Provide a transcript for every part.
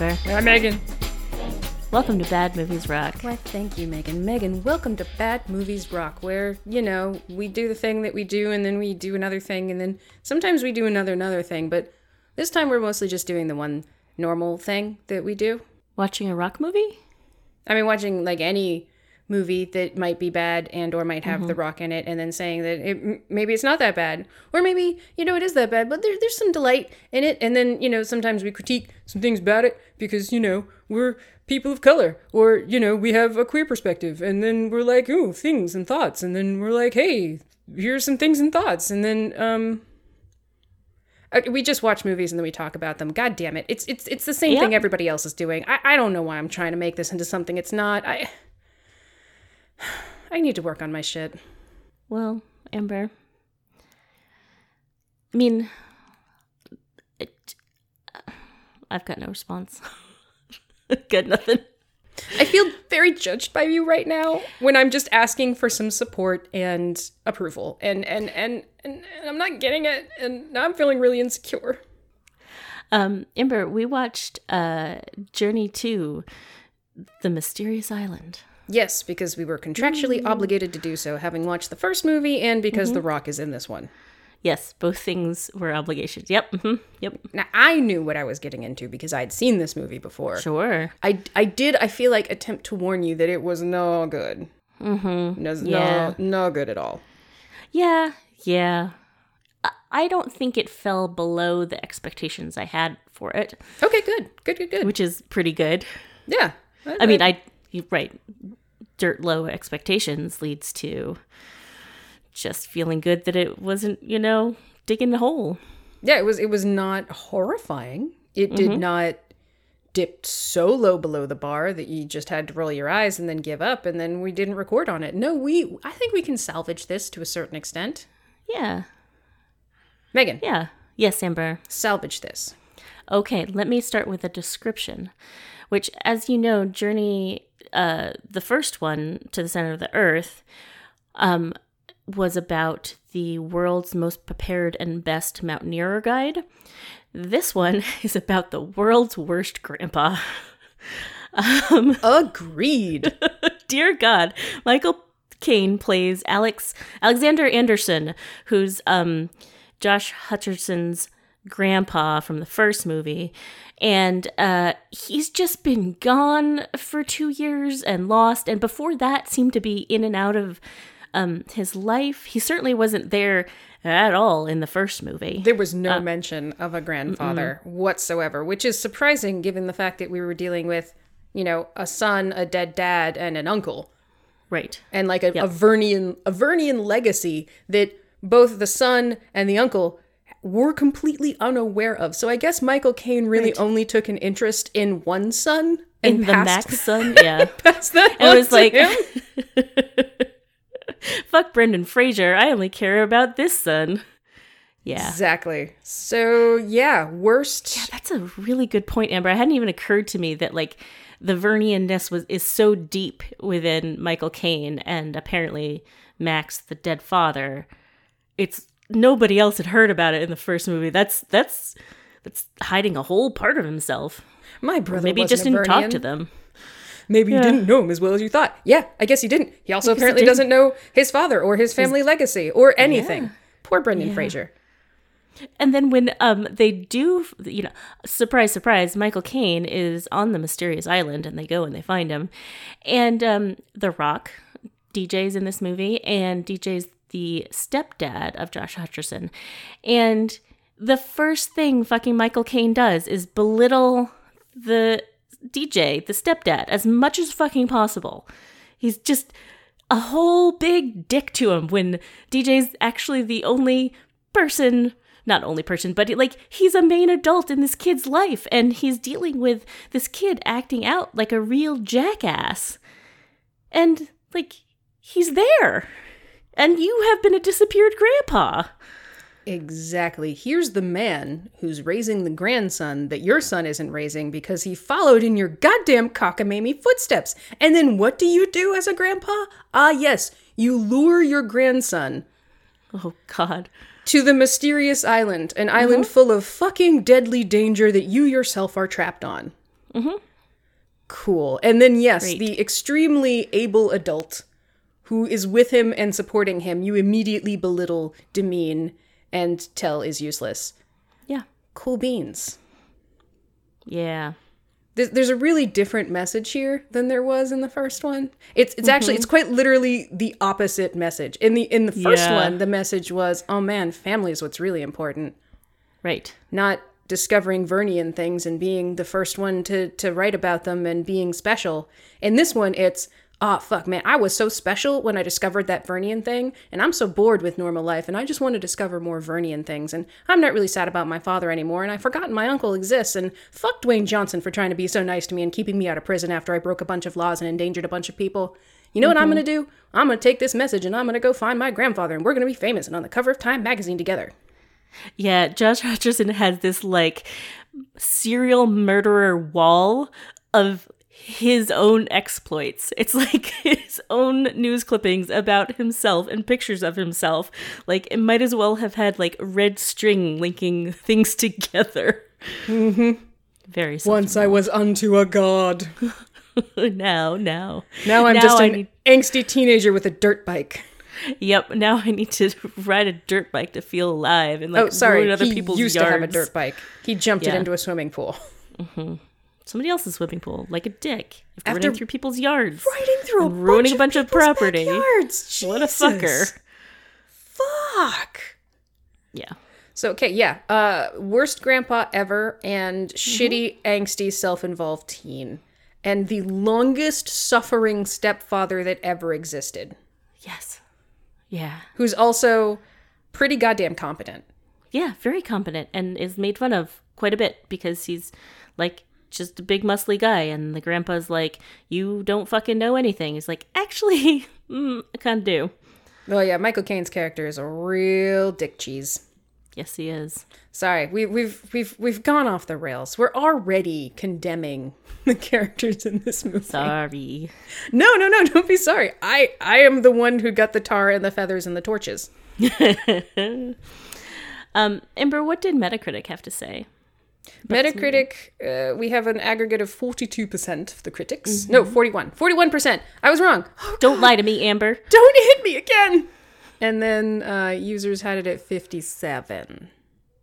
Amber. Hi, Megan. Welcome to Bad Movies Rock. Why, thank you, Megan. Megan, welcome to Bad Movies Rock, where, you know, we do the thing that we do, and then we do another thing, and then sometimes we do another, another thing, but this time we're mostly just doing the one normal thing that we do. Watching a rock movie? I mean, watching, like, any movie that might be bad and or might have the rock in it and then saying that it, maybe it's not that bad or maybe you know it is that bad but there, there's some delight in it and then you know sometimes we critique some things about it because you know we're people of color or you know we have a queer perspective and then we're like ooh things and thoughts and then we're like hey here's some things and thoughts and then um we just watch movies and then we talk about them. God damn it! It's it's it's the same thing everybody else is doing. I, I don't know why I'm trying to make this into something it's not. I I need to work on my shit. Well, Amber. I mean, it, I've got no response. got nothing. I feel very judged by you right now when I'm just asking for some support and approval, and and and and, and I'm not getting it, and now I'm feeling really insecure. Um, Amber, we watched uh, Journey to the Mysterious Island. Yes, because we were contractually obligated to do so, having watched the first movie, and because The Rock is in this one. Yes, both things were obligations. Yep. hmm yep. Now I knew what I was getting into because I'd seen this movie before. Sure. I, I did I feel like attempt to warn you that it was no good. Mm-hmm. No, Yeah. no no good at all. Yeah. Yeah. I- I don't think it fell below the expectations I had for it, Okay, good, good, good, good. which is pretty good. yeah, I mean, I you right, dirt low expectations leads to just feeling good that it wasn't, you know, digging the hole. yeah, it was it was not horrifying. It did mm-hmm. not dip so low below the bar that you just had to roll your eyes and then give up, and then we didn't record on it. No, we I think we can salvage this to a certain extent. Yeah. Megan, Yeah. Yes, Amber. salvage this. Okay, let me start with a description, which, as you know, Journey, uh, the first one to the center of the earth, um, was about the world's most prepared and best mountaineer guide. This one is about the world's worst grandpa. Agreed. Dear God, Michael Caine plays Alex Alexander Anderson, who's um, Josh Hutcherson's grandpa from the first movie, and uh, he's just been gone for two years and lost. And before that, seemed to be in and out of um, his life. He certainly wasn't there at all in the first movie. There was no mention of a grandfather whatsoever, which is surprising given the fact that we were dealing with, you know, a son, a dead dad, and an uncle, Right. and like a, a Vernian a Vernian legacy that both the son and the uncle were completely unaware of. So I guess Michael Caine really only took an interest in one son and In the passed, Max son, yeah. passed that It on was like, fuck Brendan Fraser. I only care about this son. Yeah. exactly. So yeah, worst. Yeah, that's a really good point, Amber. It hadn't even occurred to me that like the Vernianness was is so deep within Michael Caine and apparently Max, the dead father. It's nobody else had heard about it in the first movie. That's that's that's hiding a whole part of himself. My brother Maybe he wasn't just a didn't talk to them. Maybe you didn't know him as well as you thought. Yeah, I guess he didn't. He also apparently doesn't know his father or his family legacy or anything. Poor Brendan Fraser. And then when um they do, you know, surprise, surprise, Michael Caine is on the mysterious island, and they go and they find him, and um The Rock, DJ's in this movie, and DJ's the stepdad of Josh Hutcherson, and the first thing fucking Michael Caine does is belittle the DJ, the stepdad, as much as fucking possible. He's just a whole big dick to him when DJ's actually the only person, not only person, but like he's a main adult in this kid's life and he's dealing with this kid acting out like a real jackass. And like he's there. And you have been a disappeared grandpa. Exactly. Here's the man who's raising the grandson that your son isn't raising because he followed in your goddamn cockamamie footsteps. And then what do you do as a grandpa? Ah, yes, you lure your grandson Oh god. to the mysterious island, an island full of fucking deadly danger that you yourself are trapped on. Cool. And then, yes, Great. the extremely able adult who is with him and supporting him, you immediately belittle, demean, and tell is useless. Yeah. Cool beans. Yeah. There's, there's a really different message here than there was in the first one. It's it's actually mm-hmm. it's quite literally the opposite message. In the in the first Yeah. one, the message was, "Oh man, family is what's really important." Right. not discovering Vernian things and being the first one to to write about them and being special. In this one, it's ah fuck man, I was so special when I discovered that Vernian thing, and I'm so bored with normal life, and I just want to discover more Vernian things, and I'm not really sad about my father anymore, and I've forgotten my uncle exists, and fuck Dwayne Johnson for trying to be so nice to me and keeping me out of prison after I broke a bunch of laws and endangered a bunch of people. You know what I'm gonna do? I'm gonna take this message and I'm gonna go find my grandfather, and we're gonna be famous and on the cover of Time magazine together. Yeah, Josh Hutcherson has this like serial murderer wall of his own exploits. It's like his own news clippings about himself and pictures of himself. Like it might as well have had like red string linking things together. Mm-hmm. Very Once I was unto a god. now, now. Now I'm Now just I an need- angsty teenager with a dirt bike. Yep, now I need to ride a dirt bike to feel alive and like Oh, sorry. ruin other He people's used yards. to have a dirt bike. He jumped it into a swimming pool. Somebody else's swimming pool, like a dick, after, After running through people's yards. Riding through a ruining bunch a bunch of property. backyards. What a fucker. Fuck. Yeah. So okay, yeah. Uh worst grandpa ever and shitty, angsty, self-involved teen. And the longest suffering stepfather that ever existed. Yes. Yeah. Who's also pretty goddamn competent. Yeah, very competent and is made fun of quite a bit because he's like just a big muscly guy and the grandpa's like, "You don't fucking know anything." He's like, "Actually, mm, I kind of do." Oh yeah, Michael Caine's character is a real dick cheese. Yes, he is. Sorry, we, we've we've we've gone off the rails. We're already condemning the characters in this movie. Sorry. No, no, no, don't be sorry. I I am the one who got the tar and the feathers and the torches. Um, Amber, what did Metacritic have to say? Metacritic, uh, we have an aggregate of 42% of the critics. No, 41. 41%. I was wrong. Don't lie to me, Amber. Don't hit me again. And then uh, users had it at 57.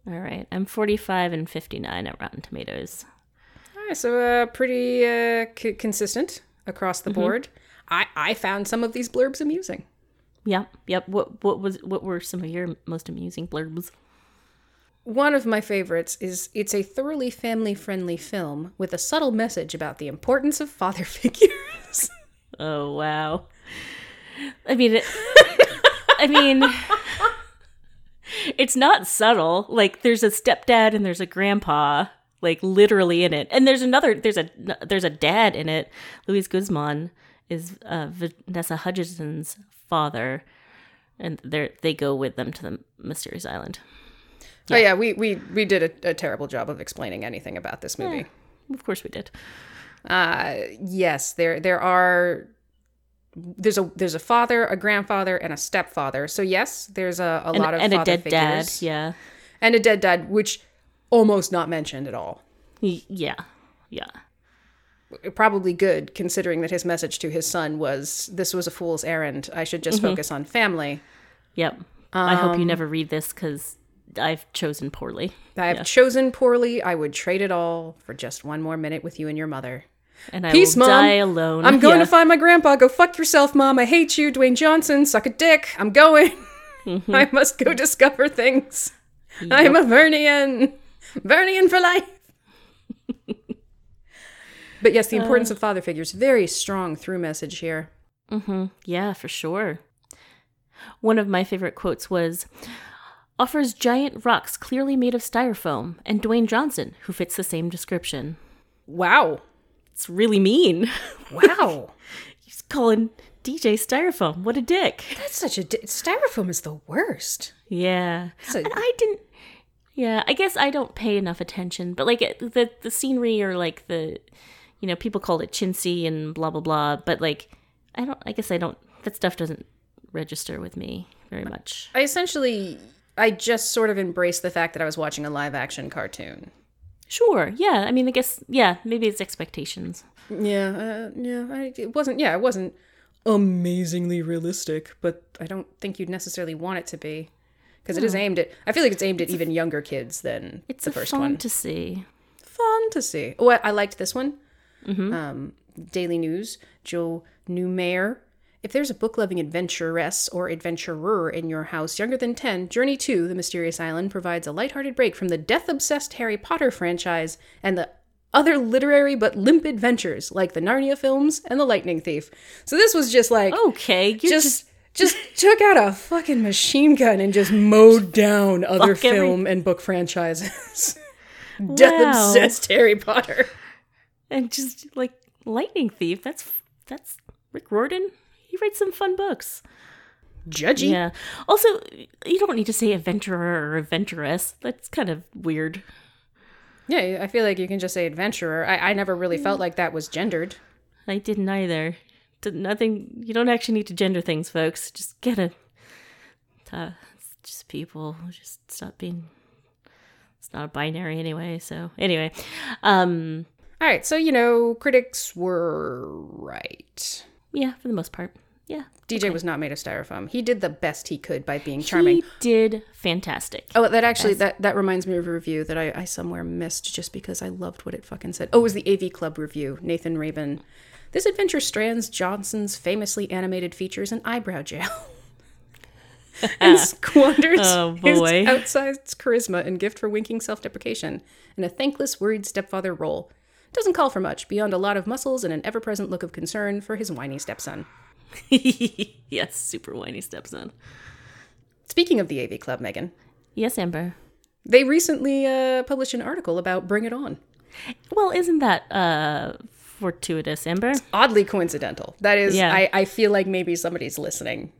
All right, I'm 45 and 59 at Rotten Tomatoes. All right, so uh, pretty uh, c- consistent across the board. I, I found some of these blurbs amusing. Yep, yep. What what was what were some of your most amusing blurbs? One of my favorites is it's a thoroughly family friendly film with a subtle message about the importance of father figures. Oh wow. I mean, it, I mean, it's not subtle. Like there's a stepdad and there's a grandpa, like literally in it, and there's another. There's a there's a dad in it. Luis Guzman is uh, Vanessa Hudgens' father, and they they go with them to the mysterious island. Oh yeah, we we we did a, a terrible job of explaining anything about this movie. Of course, we did. Uh, yes, there there are there's a there's a father, a grandfather, and a stepfather. So yes, there's a, a And, lot of and a father dead figures. dad. Yeah. and a dead dad, which almost not mentioned at all. Yeah. Yeah. Probably good considering that his message to his son was, "This was a fool's errand. I should Mm-hmm. just focus on family." Yep. I hope you Um, never read this because I've chosen poorly. I have chosen poorly. I would trade it all for just one more minute with you and your mother. And I Peace, will Mom. die alone. I'm going Yeah. to find my grandpa. Go fuck yourself, mom. I hate you, Dwayne Johnson. Suck a dick. I'm going. Mm-hmm. I must go discover things. I'm a Vernian. Vernian for life. but yes, the importance Uh. of father figures. Very strong through message here. Yeah, for sure. One of my favorite quotes was offers giant rocks clearly made of styrofoam and Dwayne Johnson, who fits the same description. Wow. It's really mean. Wow. He's calling DJ styrofoam. What a dick. That's such a. Di- styrofoam is the worst. Yeah. So- And I didn't. Yeah, I guess I don't pay enough attention, but like it- the the scenery or like the, you know, people called it chintzy and blah blah blah. But like, I don't. I guess I don't. That stuff doesn't register with me very much. I essentially. I just sort of embraced the fact that I was watching a live action cartoon. Sure. Yeah. I mean, I guess. Yeah. Maybe it's expectations. Yeah, uh, yeah. I, it wasn't. Yeah, it wasn't amazingly realistic, but I don't think you'd necessarily want it to be because it is aimed at. I feel like it's aimed at even younger kids than It's the first fun one. to see. Fun to see. Oh, I, I liked this one. Um, Daily News, Joe Neumaier. If there's a book loving adventuress or adventurer in your house younger than 10, Journey to the Mysterious Island provides a lighthearted break from the death obsessed Harry Potter franchise and the other literary but limp adventures like the Narnia films and the Lightning Thief. So this was just like Okay. You're just just. just took out a fucking machine gun and just mowed down other Fuck every- film and book franchises. Death Wow. obsessed Harry Potter. and just like Lightning Thief. That's that's Rick Riordan. He writes some fun books. Judgy. Yeah. Also, you don't need to say adventurer or adventuress. That's kind of weird. Yeah, I feel like you can just say adventurer. I, I never really felt like that was gendered. I didn't either. Did nothing. You don't actually need to gender things, folks. Just get it. Uh, just people. Just stop being. It's not a binary anyway. So anyway, um, All right, so you know, critics were right. yeah, for the most part, yeah. DJ was not made of styrofoam. He did the best he could by being charming. He did fantastic. Oh, that actually that that reminds me of a review that I, I somewhere missed just because I loved what it fucking said. Oh, it was the AV Club review. Nathan Rabin. This adventure strands Johnson's famously animated features in eyebrow gel. and squanders Oh, his outsized charisma and gift for winking self-deprecation in a thankless, worried stepfather role. Doesn't call for much beyond a lot of muscles and an ever-present look of concern for his whiny stepson. yes, super whiny stepson. Speaking of the AV Club, Megan, Yes, Amber. they recently uh, published an article about Bring It On. Well, isn't that uh fortuitous, Amber? oddly coincidental. That is, Yeah. I, I feel like maybe somebody's listening.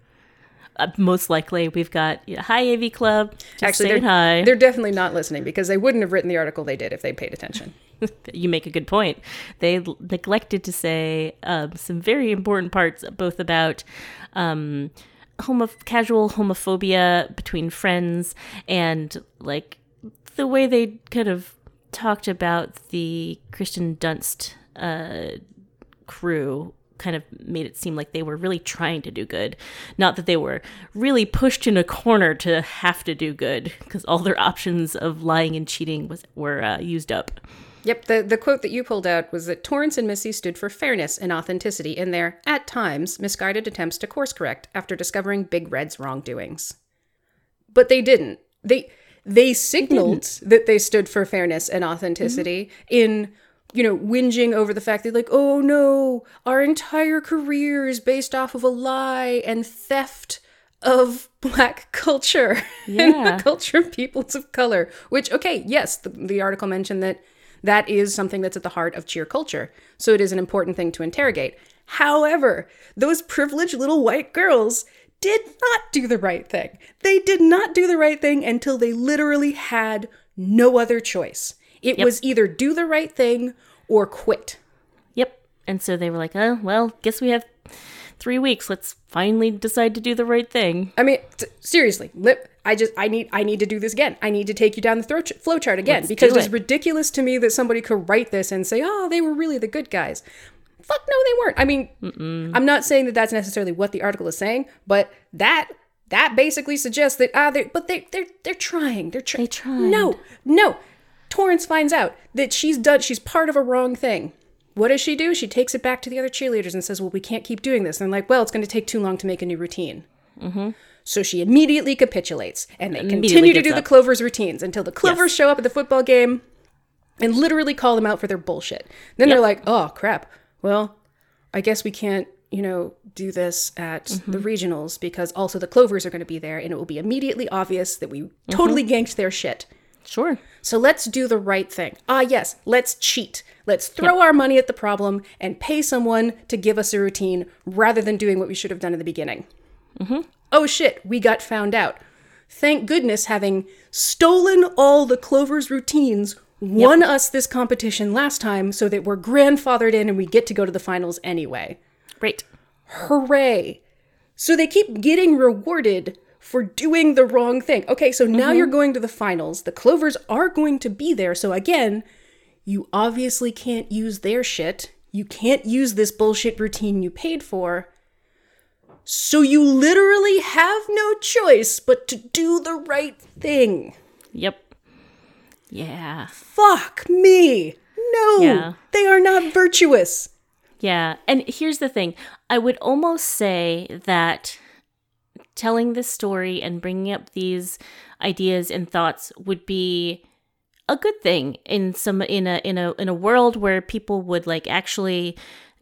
Uh, most likely, we've got hi AV Club. Actually, they're, hi. they're definitely not listening because they wouldn't have written the article they did if they paid attention. you make a good point. They l- neglected to say um, some very important parts, both about um, homo- casual homophobia between friends and like the way they kind of talked about the Kirsten Dunst uh, crew kind of made it seem like they were really trying to do good not that they were really pushed in a corner to have to do good because all their options of lying and cheating was were uh, used up Yep, the, the quote that you pulled out was that Torrance and Missy stood for fairness and authenticity in their, at times, misguided attempts to course correct after discovering Big Red's wrongdoings. But they didn't. They they signaled that they stood for fairness and authenticity mm-hmm. in you know whinging over the fact that like oh no our entire career is based off of a lie and theft of black culture and the culture of peoples of color which okay yes the, the article mentioned that that is something that's at the heart of cheer culture. So it is an important thing to interrogate. However those privileged little white girls did not do the right thing. They did not do the right thing until they literally had no other choice. It was either do the right thing or quit. Yep. And so they were like, oh, well, guess we have three weeks. Let's finally decide to do the right thing. I mean, t- seriously, lip. I just I need I need to do this again. I need to take you down the ch- flow chart again Let's because it's it. ridiculous to me that somebody could write this and say, "Oh, they were really the good guys." Fuck no, they weren't. I mean, I'm not saying that that's necessarily what the article is saying, but that that basically suggests that ah, they but they they're they're trying. They're trying. They tried. No, no. Torrance finds out that she's done. She's part of a wrong thing. What does she do? She takes it back to the other cheerleaders and says, "Well, we can't keep doing this." And they're like, "Well, it's going to take too long to make a new routine." So she immediately capitulates, and they continue to do the. Clovers routines until the Clovers Yes. show up at the football game and literally call them out for their bullshit. Then they're like, "Oh crap! Well, I guess we can't, you know, do this at Mm-hmm. the regionals because also the Clovers are going to be there, and it will be immediately obvious that we Mm-hmm. totally ganked their shit." Sure. So let's do the right thing. Ah, yes, let's cheat. Let's throw our money at the problem and pay someone to give us a routine rather than doing what we should have done in the beginning. Oh shit, we got found out. Thank goodness, having stolen all the Clover's routines, won us this competition last time so that we're grandfathered in and we get to go to the finals anyway. Great. Hooray! So they keep getting rewarded for doing the wrong thing. Okay, so now you're mm-hmm. going to the finals. The Clovers are going to be there. So again, You obviously can't use their shit. You can't use this bullshit routine you paid for. So you literally have no choice but to do the right thing. Yep. Yeah. Fuck me. No. Yeah. They are not virtuous. Yeah. And here's the thing I would almost say that telling this story and bringing up these ideas and thoughts would be a good thing in some in a in a in a world where people would like actually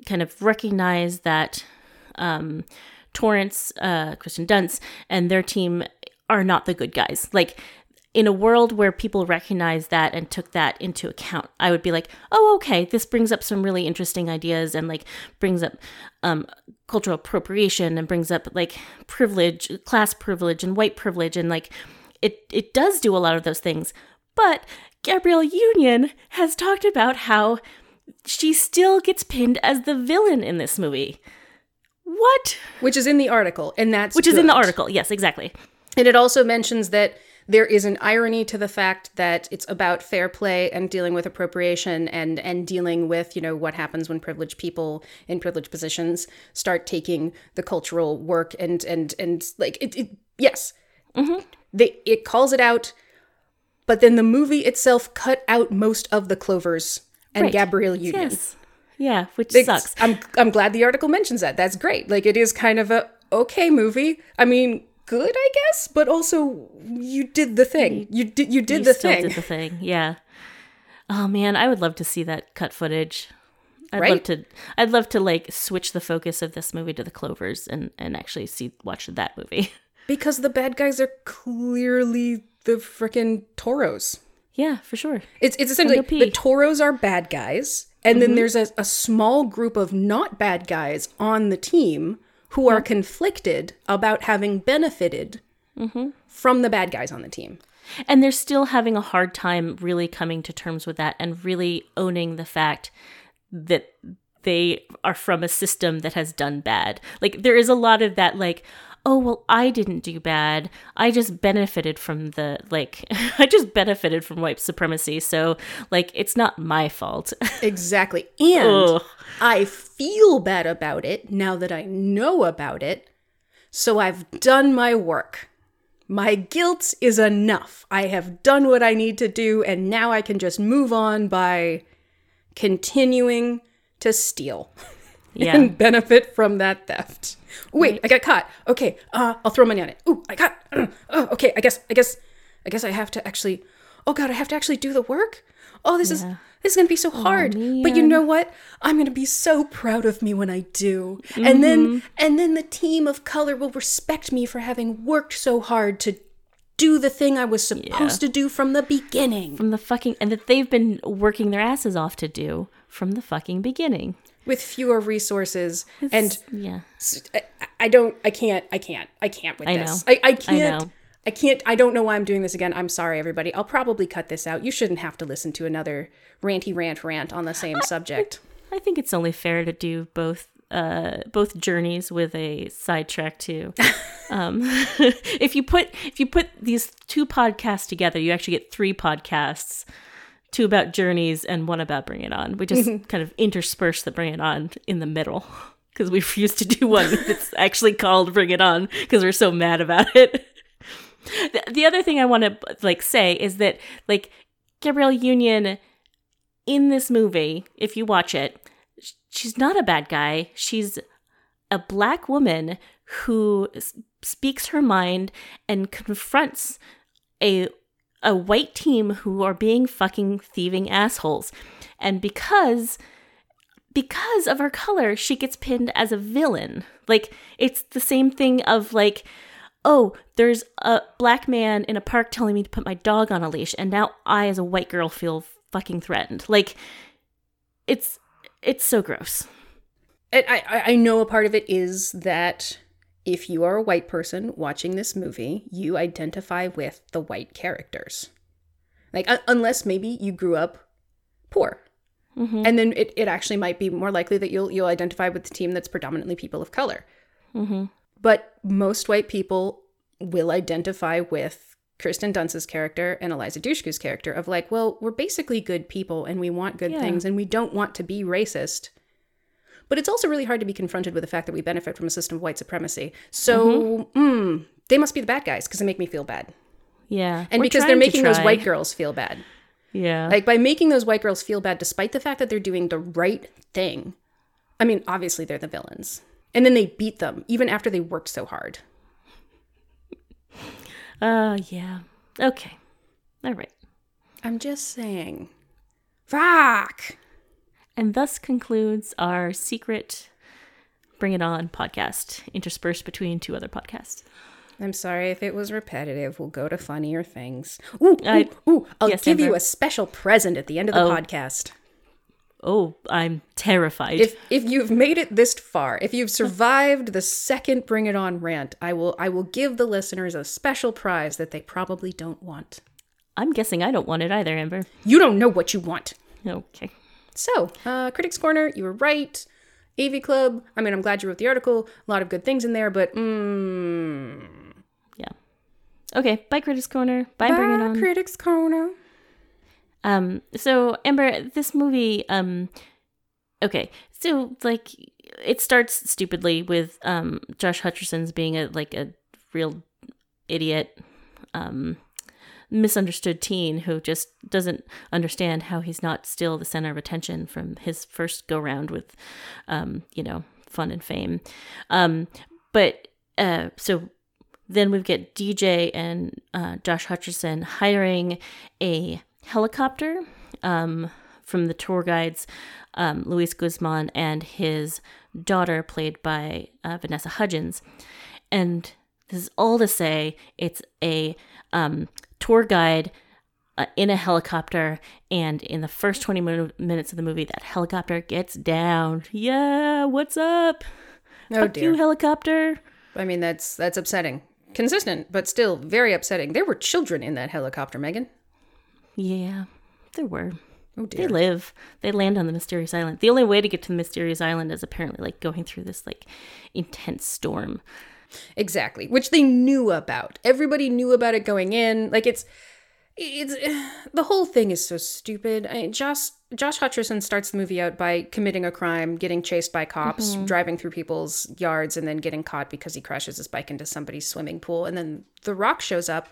kind of recognize that um Torrance, uh Kristen Dunst and their team are not the good guys. Like in a world where people recognize that and took that into account, I would be like, oh, okay, this brings up some really interesting ideas and like brings up um, cultural appropriation and brings up like privilege, class privilege, and white privilege, and like it it does do a lot of those things. But Gabrielle Union has talked about how she still gets pinned as the villain in this movie. What? Which is in the article, and that's Which is in the article. Yes, exactly. And it also mentions that there is an irony to the fact that it's about fair play and dealing with appropriation and and dealing with you know what happens when privileged people in privileged positions start taking the cultural work and and and like it, it yes mm-hmm. they it calls it out but then the movie itself cut out most of the clovers and Right. gabrielle union Yes. Yeah, which it's- sucks. I'm I'm glad the article mentions that. That's great. Like it is kind of a okay movie. I mean, good, I guess, but also you did the thing. You did you did You the thing. did the thing. Yeah. Oh man, I would love to see that cut footage. I'd love Right? to. I'd love to like switch the focus of this movie to the Clovers and and actually see watch that movie. because the bad guys are clearly the freaking toros. yeah, for sure. It's it's essentially P. the toros are bad guys, and then mm-hmm. there's a, a small group of not bad guys on the team who are conflicted about having benefited from the bad guys on the team. And they're still having a hard time really coming to terms with that and really owning the fact that they are from a system that has done bad. Like there is a lot of that like oh well I didn't do bad. I just benefited from the like I just benefited from white supremacy. So like it's not my fault. Exactly. And Ugh. I feel bad about it now that I know about it. So I've done my work. My guilt is enough. I have done what I need to do, and now I can just move on by continuing to steal yeah. and benefit from that theft. Wait, I got caught. Okay, uh, I'll throw money on it. Ooh, I got. oh, okay, I guess, I guess, I guess I have to actually. Oh God, I have to actually do the work. Oh, this is this is gonna be so hard. but you know what? I'm gonna be so proud of me when I do. And then and then the team of color will respect me for having worked so hard to do the thing I was supposed to do from the beginning. from the fucking and that they've been working their asses off to do from the fucking beginning. With fewer resources and Yeah. I, I don't I can't I can't I can't with I this. know. I, I can't know. I can't I don't know why I'm doing this again. I'm sorry everybody. I'll probably cut this out. You shouldn't have to listen to another ranty rant rant on the same subject. I think it's only fair to do both uh both journeys with a sidetrack too. um if you put if you put these two podcasts together, you actually get three podcasts. Two about journeys and one about Bring It On. We just kind of intersperse the Bring It On in the middle because we refuse to do one that's actually called Bring It On because we're so mad about it. The, the other thing I want to like say is that like Gabrielle Union in this movie, if you watch it, she's not a bad guy. She's a black woman who speaks her mind and confronts a a white team who are being fucking thieving assholes. And because because of her color, she gets pinned as a villain. Like it's the same thing of like oh, there's a black man in a park telling me to put my dog on a leash, and now I, as a white girl, feel fucking threatened. Like, it's it's so gross. I I know a part of it is that if you are a white person watching this movie, you identify with the white characters. Like, un- unless maybe you grew up poor. Mhm. And then it, it actually might be more likely that you'll you'll identify with the team that's predominantly people of color. Mm-hmm. But most white people will identify with Kirsten Dunst's character and Eliza Dushku's character of like, well, we're basically good people and we want good Yeah. things and we don't want to be racist. But it's also really hard to be confronted with the fact that we benefit from a system of white supremacy. So, Mm-hmm. mm, they must be the bad guys because they make me feel bad. Yeah. And We're because they're making those white girls feel bad. Yeah. Like by making those white girls feel bad despite the fact that they're doing the right thing. I mean, obviously they're the villains. And then they beat them even after they worked so hard. uh yeah. Okay. All right. I'm just saying. Fuck. And thus concludes our secret Bring It On podcast, interspersed between two other podcasts. I'm sorry if it was repetitive. We'll go to funnier things. Ooh, ooh, I- ooh. I'll yes, give you a special present at the end of the Oh. podcast. Oh, I'm terrified. If if you've made it this far, if you've survived the second Bring It On rant, I will I will give the listeners a special prize that they probably don't want. I'm guessing I don't want it either, Amber. You don't know what you want. Okay. So, uh, Critics Corner, you were right. AV Club, I mean, I'm glad you wrote the article. A lot of good things in there, but mm, Yeah. Okay. Bye, Critics Corner. Bye, Bring It On. Critics Corner. Um, so Amber, this movie, um, okay, so like it starts stupidly with um Josh Hutcherson's being a like a real idiot, um, misunderstood teen who just doesn't understand how he's not still the center of attention from his first go round with, um, you know, fun and fame, um, but uh, so then we've get DJ and uh, Josh Hutcherson hiring a helicopter um, from the tour guides, um, Luis Guzman and his daughter, played by uh, Vanessa Hudgens. And this is all to say it's a um, tour guide uh, in a helicopter. And in the first 20 min- minutes of the movie, that helicopter gets down. Yeah, what's up? Oh Fuck dear. you, helicopter. I mean, that's that's upsetting. Consistent, but still very upsetting. There were children in that helicopter, Megan. Yeah, there were. Oh dear. They live. They land on the mysterious island. The only way to get to the mysterious island is apparently like going through this like intense storm. Exactly, which they knew about. Everybody knew about it going in. Like it's it's the whole thing is so stupid. I, Josh Josh Hutcherson starts the movie out by committing a crime, getting chased by cops, mm-hmm. driving through people's yards, and then getting caught because he crashes his bike into somebody's swimming pool. And then The Rock shows up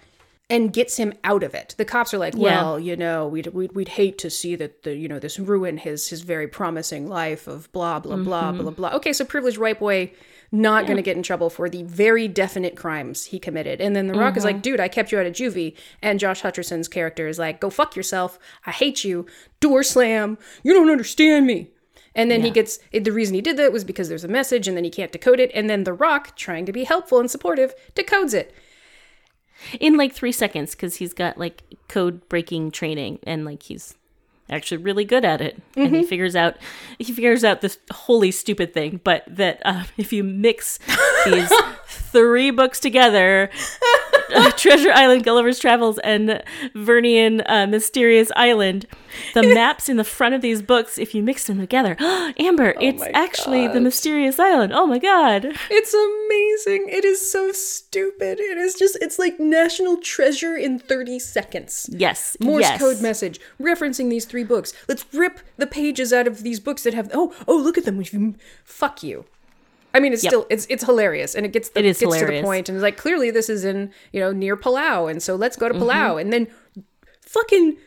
and gets him out of it. The cops are like, Yeah. "Well, you know, we'd, we'd we'd hate to see that the you know this ruin his his very promising life of blah blah blah blah mm-hmm. blah." Okay, so privileged white boy not going to get in trouble for the very definite crimes he committed. And then The Rock is like, mm-hmm. "Dude, I kept you out of juvie." And Josh Hutcherson's character is like, "Go fuck yourself. I hate you. Door slam. You don't understand me." And then he gets the reason he did that was because there's a message and then he can't decode it. And then The Rock, trying to be helpful and supportive, decodes it. in like three seconds because he's got like code breaking training and like he's actually really good at it and Mm-hmm. he figures out he figures out this wholly stupid thing but that uh, if you mix these three books together uh, treasure island gulliver's travels and vernian uh, mysterious island the maps in the front of these books if you mix them together amber it's Oh my actually the mysterious island oh my god It's amazing. It is so stupid. It is just, it's like national treasure in 30 seconds. yes Morse yes. code message referencing these three books. Let's rip the pages out of these books that have, oh, oh, look at them. Fuck you. I mean, it's Yep. still it's it's hilarious, and it gets the, It is gets to the point, and it's like clearly this is in you know near Palau, and so let's go Mm-hmm. to Palau, and then fucking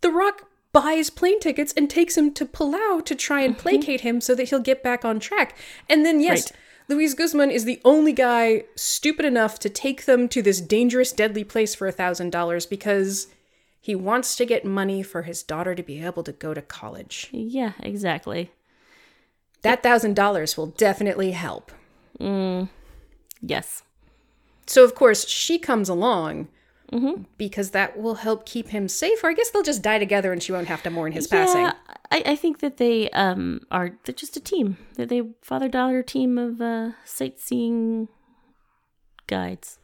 The Rock buys plane tickets and takes him to Palau to try and placate him so that he'll get back on track, and then yes. Mm-hmm. Right. Luis Guzman is the only guy stupid enough to take them to this dangerous, deadly place for a thousand dollars because he wants to get money for his daughter to be able to go to college. yeah exactly That thousand dollars will definitely help. yes So of course she comes along because that will help keep him safe. Or I guess they'll just die together and she won't have to mourn his passing. Yeah, I, I think that they um are they're just a team. They're they father daughter team of uh sightseeing guides.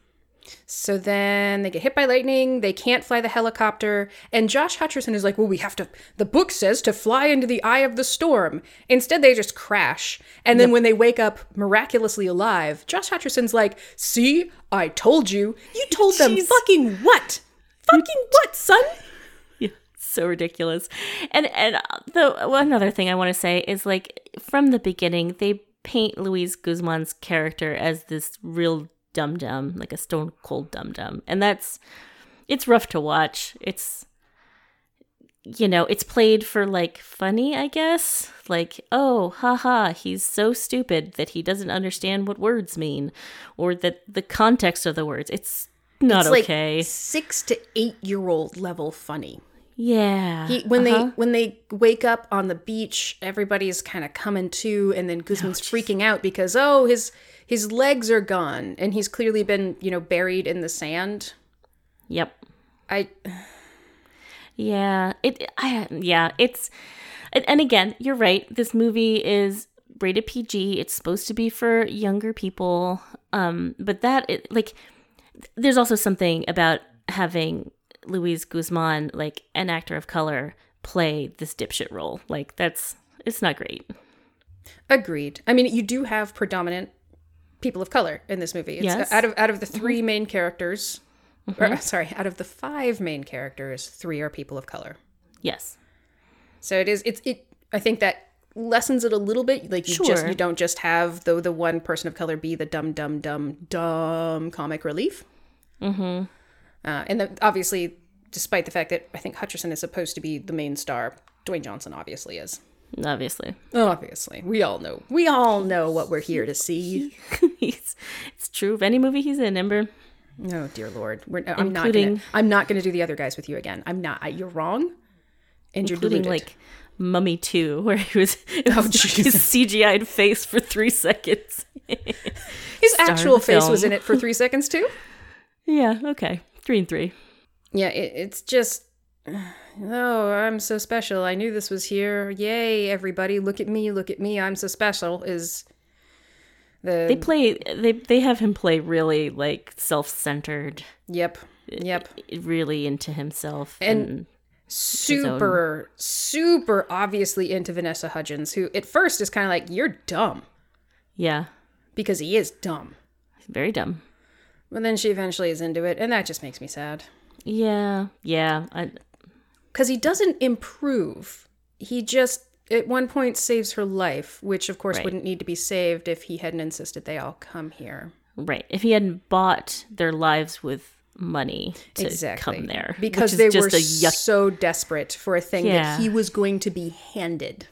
So then they get hit by lightning. They can't fly the helicopter. And Josh Hutcherson is like, well, we have to, the book says to fly into the eye of the storm. Instead, they just crash. And then when they wake up miraculously alive, Josh Hutcherson's like, see, I told you. You told them fucking what? Fucking what, son? Yeah, so ridiculous. And and uh, the one other thing I want to say is like from the beginning they paint Luis Guzman's character as this real dum dum, like a stone cold dum dum, and that's it's rough to watch. It's you know, it's played for like funny, I guess. Like, oh, haha, he's so stupid that he doesn't understand what words mean or that the context of the words. It's not It's okay. like six to eight year old level funny. yeah. He, when uh-huh. they when they wake up on the beach, everybody's kind of coming to, and then Guzman's freaking out because oh his his legs are gone, and he's clearly been you know buried in the sand. Yep. I Yeah, it. I yeah, it's, and, and again, you're right. This movie is rated PG. It's supposed to be for younger people. Um, but that it, like, there's also something about having Luis Guzman, like an actor of color, play this dipshit role. Like that's it's not great. agreed. I mean, you do have predominant people of color in this movie. It's Yes. out of out of the 3 main characters. Or, sorry, out of the five main characters, three are people of color. Yes. So it is. It's it. I think that lessens it a little bit. Like you just you don't just have the the one person of color be the dumb dumb dumb dumb comic relief. Mm-hmm. Uh, and the, obviously, despite the fact that I think Hutcherson is supposed to be the main star, Dwayne Johnson obviously is. Obviously, Obviously, we all know. We all know what we're here to see. he's, it's true of any movie he's in. Amber. Oh dear lord, we're, I'm not. Including- Gonna, I'm not going to do the other guys with you again. I'm not. I, you're wrong, and you're deluded. like Mummy 2, where he was, it oh, was Jesus. his CGI'd face for three seconds. his star actual face was in it for three seconds too. yeah, okay. Three and three. Yeah, it, it's just. Oh, I'm so special. I knew this was here. Yay, everybody. Look at me. Look at me. I'm so special. Is the. They play, they, they have him play really like self centered, yep. Yep. really into himself. And- And, Super, super obviously into Vanessa Hudgens, who at first is kind of like, you're dumb. yeah, Because he is dumb. very dumb. But then she eventually is into it, and that just makes me sad. Yeah, yeah. I, Because he doesn't improve. He just, at one point, saves her life, which of course Right. wouldn't need to be saved if he hadn't insisted they all come here. right. If he hadn't bought their lives with money to exactly come there, because they were yuck. so desperate for a thing Yeah. that he was going to be handed.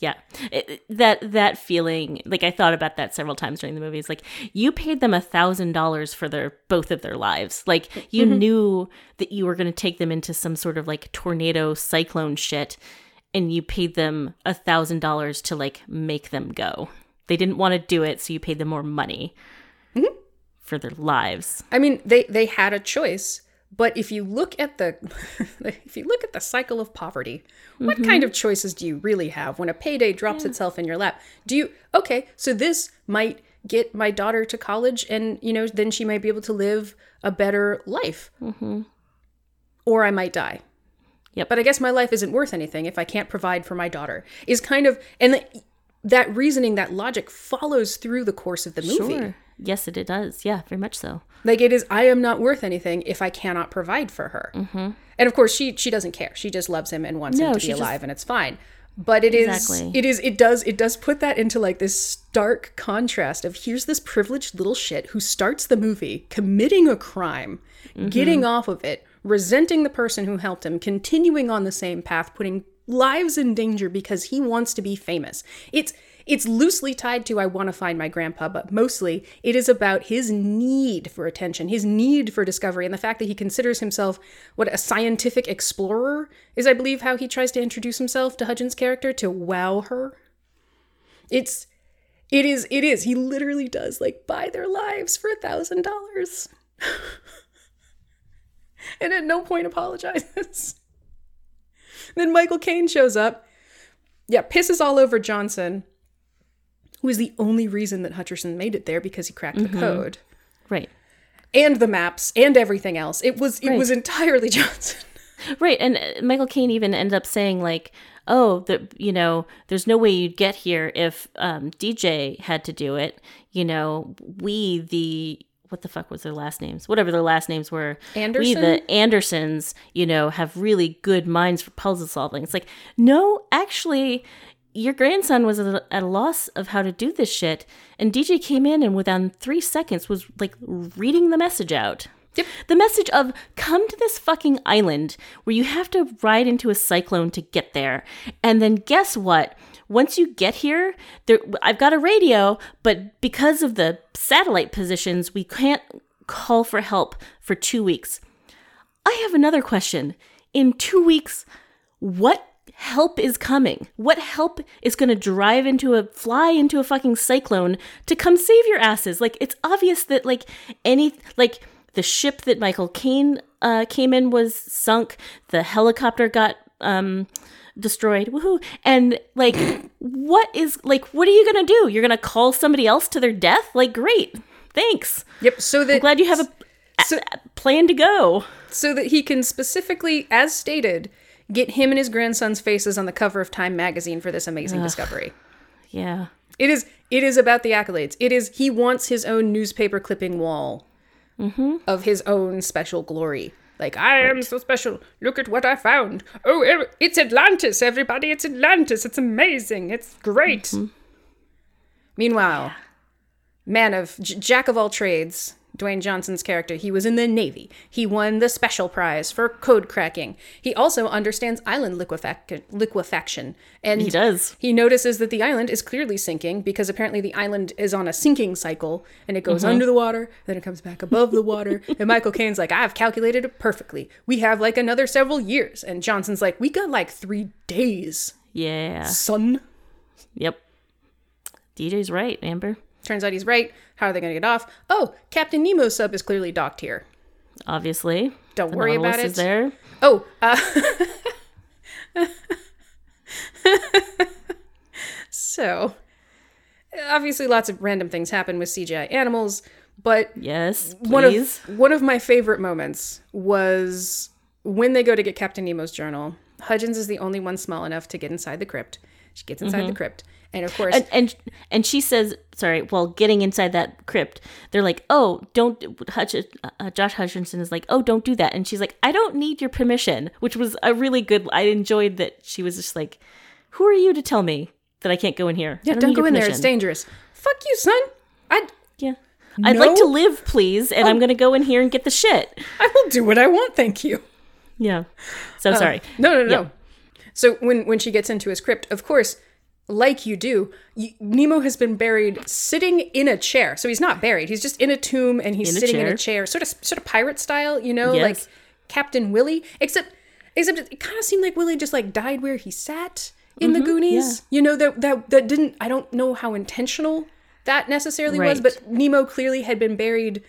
Yeah, It- that that feeling, like I thought about that several times during the movie. It's like you paid them a thousand dollars for their both of their lives. Like you Mm-hmm. knew that you were going to take them into some sort of like tornado cyclone shit, and you paid them a thousand dollars to like make them go. They didn't want to do it, so you paid them more money Mm-hmm. for their lives. I mean, they they had a choice, but if you look at the if you look at the cycle of poverty, what Mm-hmm. kind of choices do you really have when a payday drops itself in your lap? Do you okay, so this might get my daughter to college and, you know, then she might be able to live a better life. Or I might die. Yep. But I guess my life isn't worth anything if I can't provide for my daughter. Is kind of and the, that reasoning, that logic follows through the course of the movie. Sure. Yes, it, it does. Yeah, very much so. Like it is, I am not worth anything if I cannot provide for her. Mm-hmm. And of course, she she doesn't care. She just loves him and wants No, him to be just- alive, and it's fine. But it is, Exactly. it is, it does, it does put that into like this stark contrast of here's this privileged little shit who starts the movie committing a crime, getting off of it, resenting the person who helped him, continuing on the same path, putting lives in danger because he wants to be famous. It's it's loosely tied to I want to find my grandpa, but mostly it is about his need for attention, his need for discovery, and the fact that he considers himself what a scientific explorer is, I believe, how he tries to introduce himself to Hudgens' character to wow her. It's it is it is. He literally does like buy their lives for a thousand dollars. And at no point apologizes. then Michael Caine shows up. Yeah, pisses all over Johnson, who is the only reason that Hutcherson made it there because he cracked the code. Right. and the maps and everything else. It was it was entirely Johnson. Right, and uh, Michael Caine even ended up saying like, "Oh, that you know, there's no way you'd get here if um, DJ had to do it. You know, we the what the fuck was their last names? Whatever their last names were, we the Andersons, you know, have really good minds for puzzle solving. It's like, no, actually." Your grandson was at a, loss of how to do this shit, and DJ came in and within three seconds was like reading the message out. Yep. The message of come to this fucking island where you have to ride into a cyclone to get there. And then guess what? Once you get here, there I've got a radio, but because of the satellite positions, we can't call for help for 2 weeks. I have another question. In 2 weeks, what help is coming? What help is going to drive into a fly into a fucking cyclone to come save your asses? Like it's obvious that like any like the ship that Michael Caine uh, came in was sunk. The helicopter got um, destroyed. Woohoo! And like, what is like? What are you gonna do? You're gonna call somebody else to their death? Like, great, thanks. Yep. So that Glad you have a, a- a plan to go. so that he can specifically, as stated, get him and his grandson's faces on the cover of Time magazine for this amazing discovery. Yeah. It is it is about the accolades. It is he wants his own newspaper clipping wall mm-hmm. of his own special glory. Like I am so special. Look at what I found. Oh, e- it's Atlantis, everybody! It's Atlantis. It's amazing. It's great. Mm-hmm. Meanwhile, man of j- jack of all trades, Dwayne Johnson's character, he was in the Navy. He won the special prize for code cracking. He also understands island liquefac- liquefaction, and He does. he notices that the island is clearly sinking because apparently the island is on a sinking cycle and it goes uh-huh. under the water, then it comes back above the water. and Michael Caine's like, I've calculated it perfectly. We have like another several years. And Johnson's like, We got like three days, Yeah. son. Yep. DJ's right, Amber. Turns out he's right. How are they going to get off? Oh, Captain Nemo's sub is clearly docked here. Obviously. Don't The worry about Nautilus it. Is there. Oh, uh, so obviously lots of random things happen with CGI animals, but Yes. Please. one of one of my favorite moments was when they go to get Captain Nemo's journal. Hudgens is the only one small enough to get inside the crypt. She gets inside the crypt, and of course, and, and and she says, sorry, while getting inside that crypt, they're like, "Oh, don't." Hutch, uh, Josh Hutcherson is like, "Oh, don't do that," and she's like, "I don't need your permission," which was a really good. I enjoyed that she was just like, "Who are you to tell me that I can't go in here? yeah, don't need go in there. It's dangerous. Fuck you, son. I Yeah, I'd like to live, please, and I'm gonna go in here and get the shit. I will do what I want. Thank you. Yeah. So sorry. No, no, no. Yeah. no. So when when she gets into his crypt, of course, like you do, you, Nemo has been buried sitting in a chair. So he's not buried; he's just in a tomb and he's In a sitting in a chair, sort of sort of pirate style, you know, Yes. like Captain Willy. Except, except it kind of seemed like Willy just like died where he sat in Mm-hmm. the Goonies. You know that that that didn't. I don't know how intentional that necessarily was, but Nemo clearly had been buried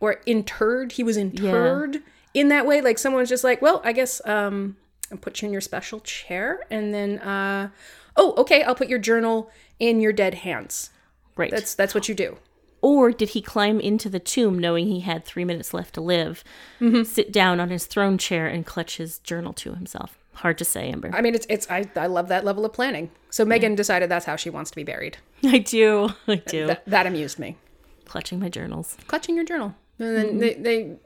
or interred. He was interred in that way. Like someone's just like, well, I guess um, I'll put you in your special chair, and then uh, oh, okay, I'll put your journal in your dead hands. Right. That's that's what you do. Or did he climb into the tomb knowing he had three minutes left to live, Mm-hmm. sit down on his throne chair, and clutch his journal to himself? Hard to say, Amber. I mean, it's it's I, I love that level of planning. So Megan decided that's how she wants to be buried. I do. I do. That, that amused me. Clutching my journals. Clutching your journal, and then they, they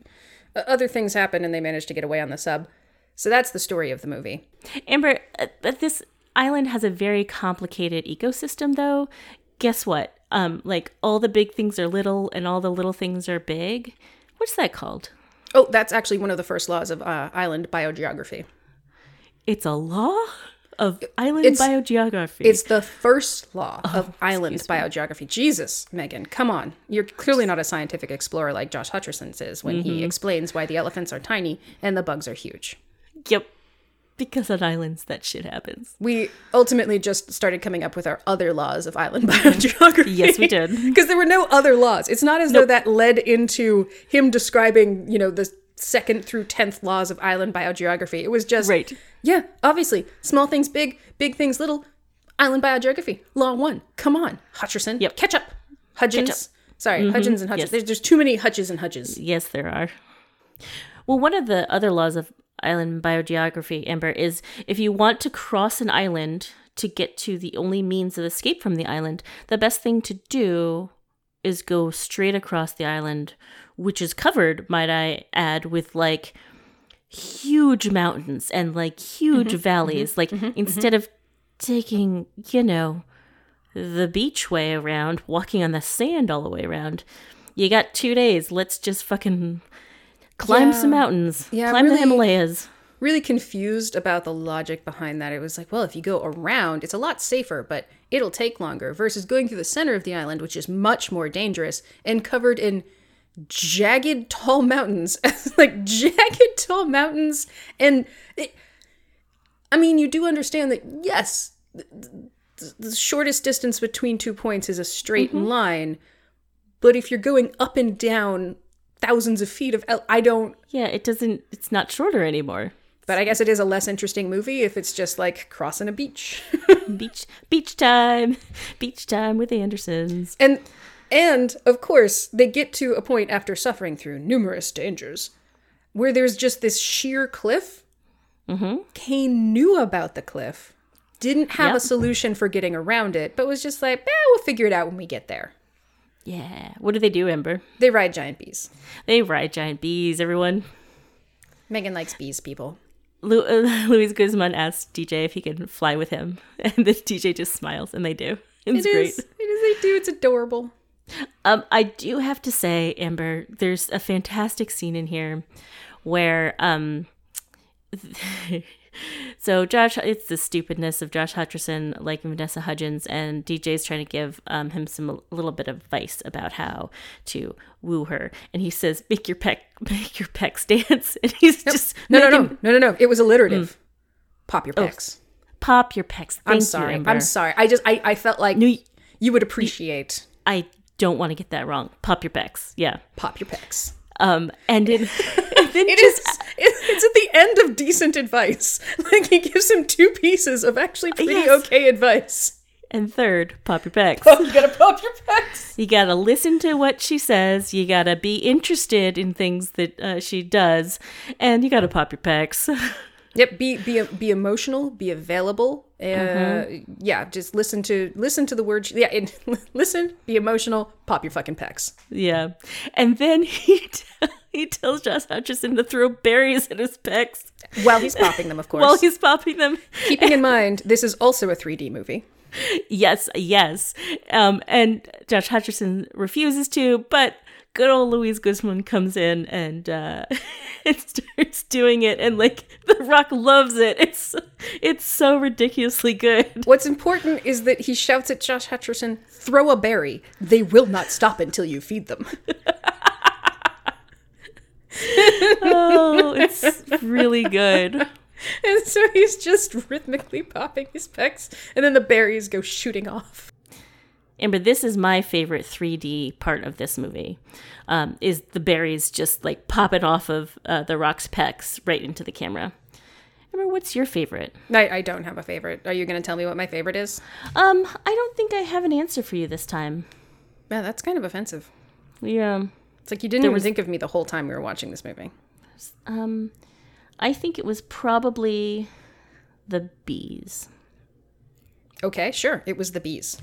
uh, other things happen, and they manage to get away on the sub. So that's the story of the movie. Amber, uh, this island has a very complicated ecosystem, though. Guess what? Um, like all the big things are little, and all the little things are big. What's that called? Oh, that's actually one of the first laws of uh, island biogeography. It's a law of island It's- biogeography. It's the first law of island biogeography. Jesus, Megan, come on. You're clearly not a scientific explorer like Josh Hutcherson is when he explains why the elephants are tiny and the bugs are huge. yep. Because on islands, that shit happens. We ultimately just started coming up with our other laws of island biogeography. Yes, we did. Because there were no other laws. It's not as though that led into him describing, you know, the second through tenth laws of island biogeography. It was just Right. Yeah, obviously, small things big, big things little. Island biogeography, law one. Come on, Hutcherson. Yep. catch up. Hudgens, Catch Sorry, mm-hmm. Hutchins and Hutchins. yes. There's, there's too many Hutches and Hutches. Yes, there are. Well, one of the other laws of island biogeography, Amber, is if you want to cross an island to get to the only means of escape from the island, the best thing to do is go straight across the island, which is covered, might I add, with like huge mountains and like huge mm-hmm. valleys. Mm-hmm. like mm-hmm. instead of taking, you know, the beach way around, walking on the sand all the way around, you got two days. Let's just fucking climb Yeah. some mountains, Yeah, climb the Himalayas. Really confused about the logic behind that. It was like, well, if you go around, it's a lot safer, but it'll take longer versus going through the center of the island, which is much more dangerous and covered in jagged tall mountains like jagged tall mountains and it, i mean you do understand that yes the, the, the shortest distance between two points is a straight mm-hmm. line but if you're going up and down thousands of feet of el- i don't Yeah, it doesn't. It's not shorter anymore. but i guess it is a less interesting movie if it's just like crossing a beach beach, beach time, beach time with the Andersons. And and of course, they get to a point after suffering through numerous dangers where there's just this sheer cliff. Mm-hmm. Caine knew about the cliff, didn't have a solution for getting around it, but was just like, eh, we'll figure it out when we get there. Yeah. What do they do, Amber? They ride giant bees. They ride giant bees. Everyone. Megan likes bees, people. Lu- uh, Luis Guzman asks DJ if he can fly with him, and the DJ just smiles, and they do. It's It great. is. It is. They do. It's adorable. Um, I do have to say, Amber, there's a fantastic scene in here where um so Josh it's the stupidness of Josh Hutcherson like Vanessa Hudgens and DJ's trying to give um, him some a little bit of advice about how to woo her and he says make your peck make your pecs dance and he's just No, no, making- no, no, no, no. It was alliterative. Pop your pecs. pop your pecs Thank I'm sorry. Amber. I'm sorry. I just I, I felt like No, you would appreciate I don't want to get that wrong pop your pecs yeah pop your pecs. Um and, in, and It just is. It's at the end of decent advice. Like he gives him two pieces of actually pretty Yes. okay advice. And third, pop your pecs. Oh, You gotta pop your pecs. You gotta listen to what she says. You gotta be interested in things that uh, she does, and you gotta pop your pecs. Yep. Be be be emotional. Be available. Uh, Yeah. Just listen to listen to the words. Yeah. And listen. Be emotional. Pop your fucking pecs. yeah, and then he t- he tells Josh Hutcherson to throw berries at his pecs While he's popping them, of course. while he's popping them. Keeping in mind, this is also a 3D movie. Yes, yes. Um, and Josh Hutcherson refuses to, but good old Luis Guzman comes in and uh, and starts doing it, and like The Rock loves it. It's it's so ridiculously good. What's important is that he shouts at Josh Hutcherson, "Throw a berry. They will not stop until you feed them." Oh, it's really good. And so he's just rhythmically popping his pecs, and then the berries go shooting off. Amber, this is my favorite 3D part of this movie. Um, is the berries just like popping off of uh, the Rock's pecs right into the camera? Amber, what's your favorite? I, I don't have a favorite. Are you going to tell me what my favorite is? Um, I don't think I have an answer for you this time. Yeah, that's kind of offensive. Yeah. It's like you didn't even think of me the whole time we were watching this movie. Um, I think it was probably the bees. Okay, sure. It was the bees.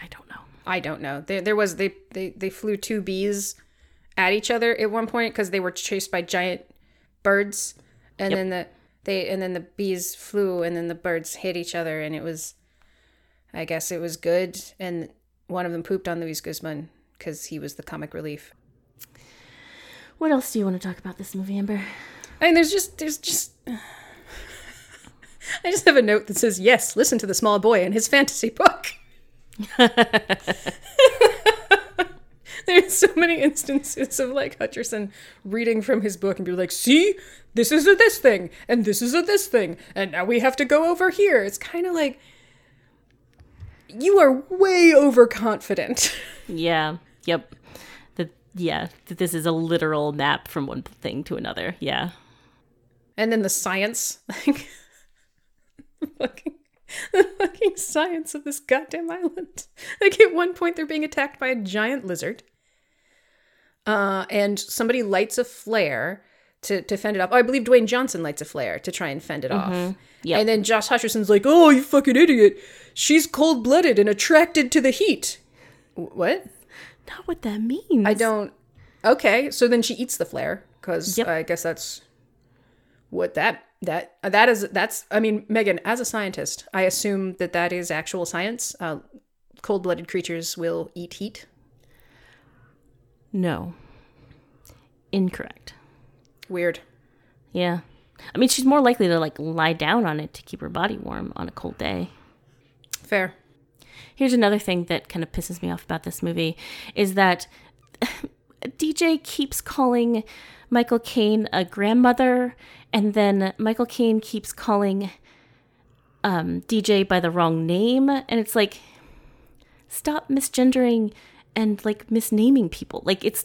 I don't. I don't know. There, there was they, they they flew two bees at each other at one point because they were chased by giant birds, and then the they and then the bees flew, and then the birds hit each other, and it was, I guess it was good, and one of them pooped on Luis Guzman because he was the comic relief. What else do you want to talk about this movie, Amber? I mean, there's just there's just. I just have a note that says, "Yes, listen to the small boy and his fantasy book." There's so many instances of like Hutcherson reading from his book and be like, "See, this is a this thing, and this is a this thing, and now we have to go over here." It's kind of like you are way overconfident. Yeah. Yep. That yeah. That this is a literal map from one thing to another. Yeah. And then the science, like fucking, the fucking science of this goddamn island. Like at one point they're being attacked by a giant lizard. uh, and somebody lights a flare to, to fend it off. Oh, I believe Dwayne Johnson lights a flare to try and fend it off. Yep. And then Josh Hutcherson's like, "Oh, you fucking idiot! She's cold blooded and attracted to the heat." W- What? Not what that means. I don't. Okay, so then she eats the flare because Yep. I guess that's what that that that is. That's I mean, Megan, as a scientist, I assume that that is actual science. Uh, cold-blooded creatures will eat heat. No. Incorrect. Weird. Yeah. I mean, she's more likely to like lie down on it to keep her body warm on a cold day. Fair. Here's another thing that kind of pisses me off about this movie is that DJ keeps calling Michael Caine a grandmother, and then Michael Caine keeps calling um, DJ by the wrong name, and it's like, stop misgendering and like misnaming people. Like it's,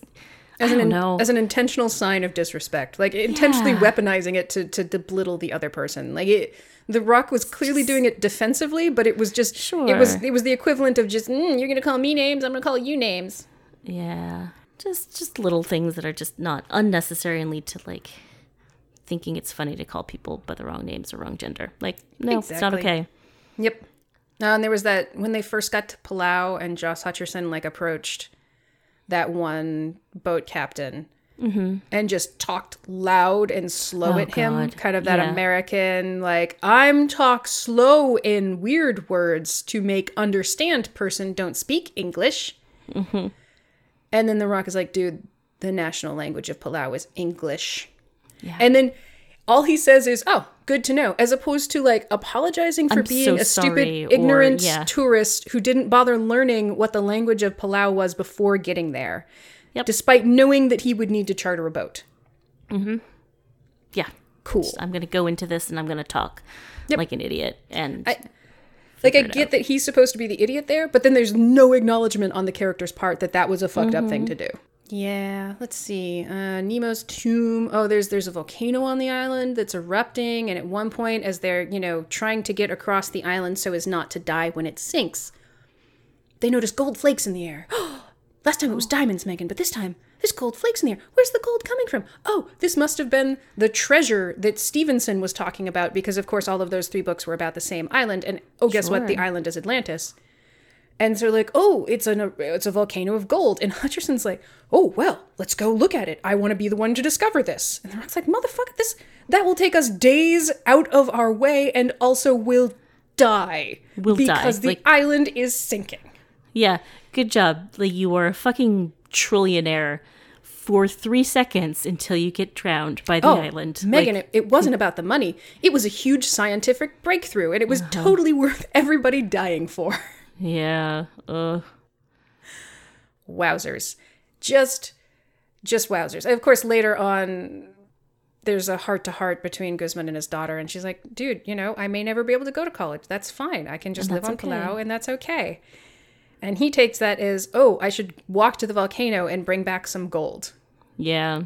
As I an don't in- know. as an intentional sign of disrespect, like intentionally Yeah. weaponizing it to to belittle the other person. Like it, The Rock was clearly doing it defensively, but it was just it was it was the equivalent of just mm, you're gonna call me names, I'm gonna call you names. Yeah. Just just little things that are just not unnecessary and lead to like thinking it's funny to call people by the wrong names or wrong gender. Like, no, it's not okay. Yep. Uh, and there was that when they first got to Palau and Josh Hutcherson like approached that one boat captain and just talked loud and slow Mm-hmm. Oh, at him, God. kind of that Yeah. American like I'm talk slow in weird words to make understand person don't speak English. Mm-hmm. And then The Rock is like, dude, the national language of Palau is English. Yeah. And then all he says is, "Oh, good to know," as opposed to like apologizing for I'm being so a sorry, stupid, or- ignorant yeah. tourist who didn't bother learning what the language of Palau was before getting there, Yep. despite knowing that he would need to charter a boat. Mm-hmm. yeah. Cool. I'm going to go into this and I'm going to talk like an idiot and I- Like I get that he's supposed to be the idiot there, but then there's no acknowledgement on the character's part that that was a fucked up thing mm-hmm. to do. Yeah, let's see. Uh, Nemo's tomb. Oh, there's there's a volcano on the island that's erupting, and at one point, as they're you know trying to get across the island so as not to die when it sinks, they notice gold flakes in the air. Last time it was diamonds, Megan, but this time there's gold flakes in the air. Where's the gold coming from? Oh, this must have been the treasure that Stevenson was talking about because, of course, all of those three books were about the same island. And oh, guess what? The island is Atlantis. And so, like, oh, it's an it's a volcano of gold. And Hutcherson's like, oh well, let's go look at it. I want to be the one to discover this. And the Rock's like, motherfucker, this that will take us days out of our way, and also will die Will die, because the like- island is sinking. yeah, good job. Like you are a fucking trillionaire for 3 seconds until you get drowned by the island. Oh, Megan, Like, it, it wasn't about the money. It was a huge scientific breakthrough, and it was Uh-huh. totally worth everybody dying for. Yeah. Ugh. Wowzers. Just, just wowzers. And of course, later on, there's a heart to heart between Guzman and his daughter, and she's like, dude, you know, I may never be able to go to college. That's fine. I can just live on okay. Palau, and that's okay. And he takes that as, oh, I should walk to the volcano and bring back some gold. Yeah.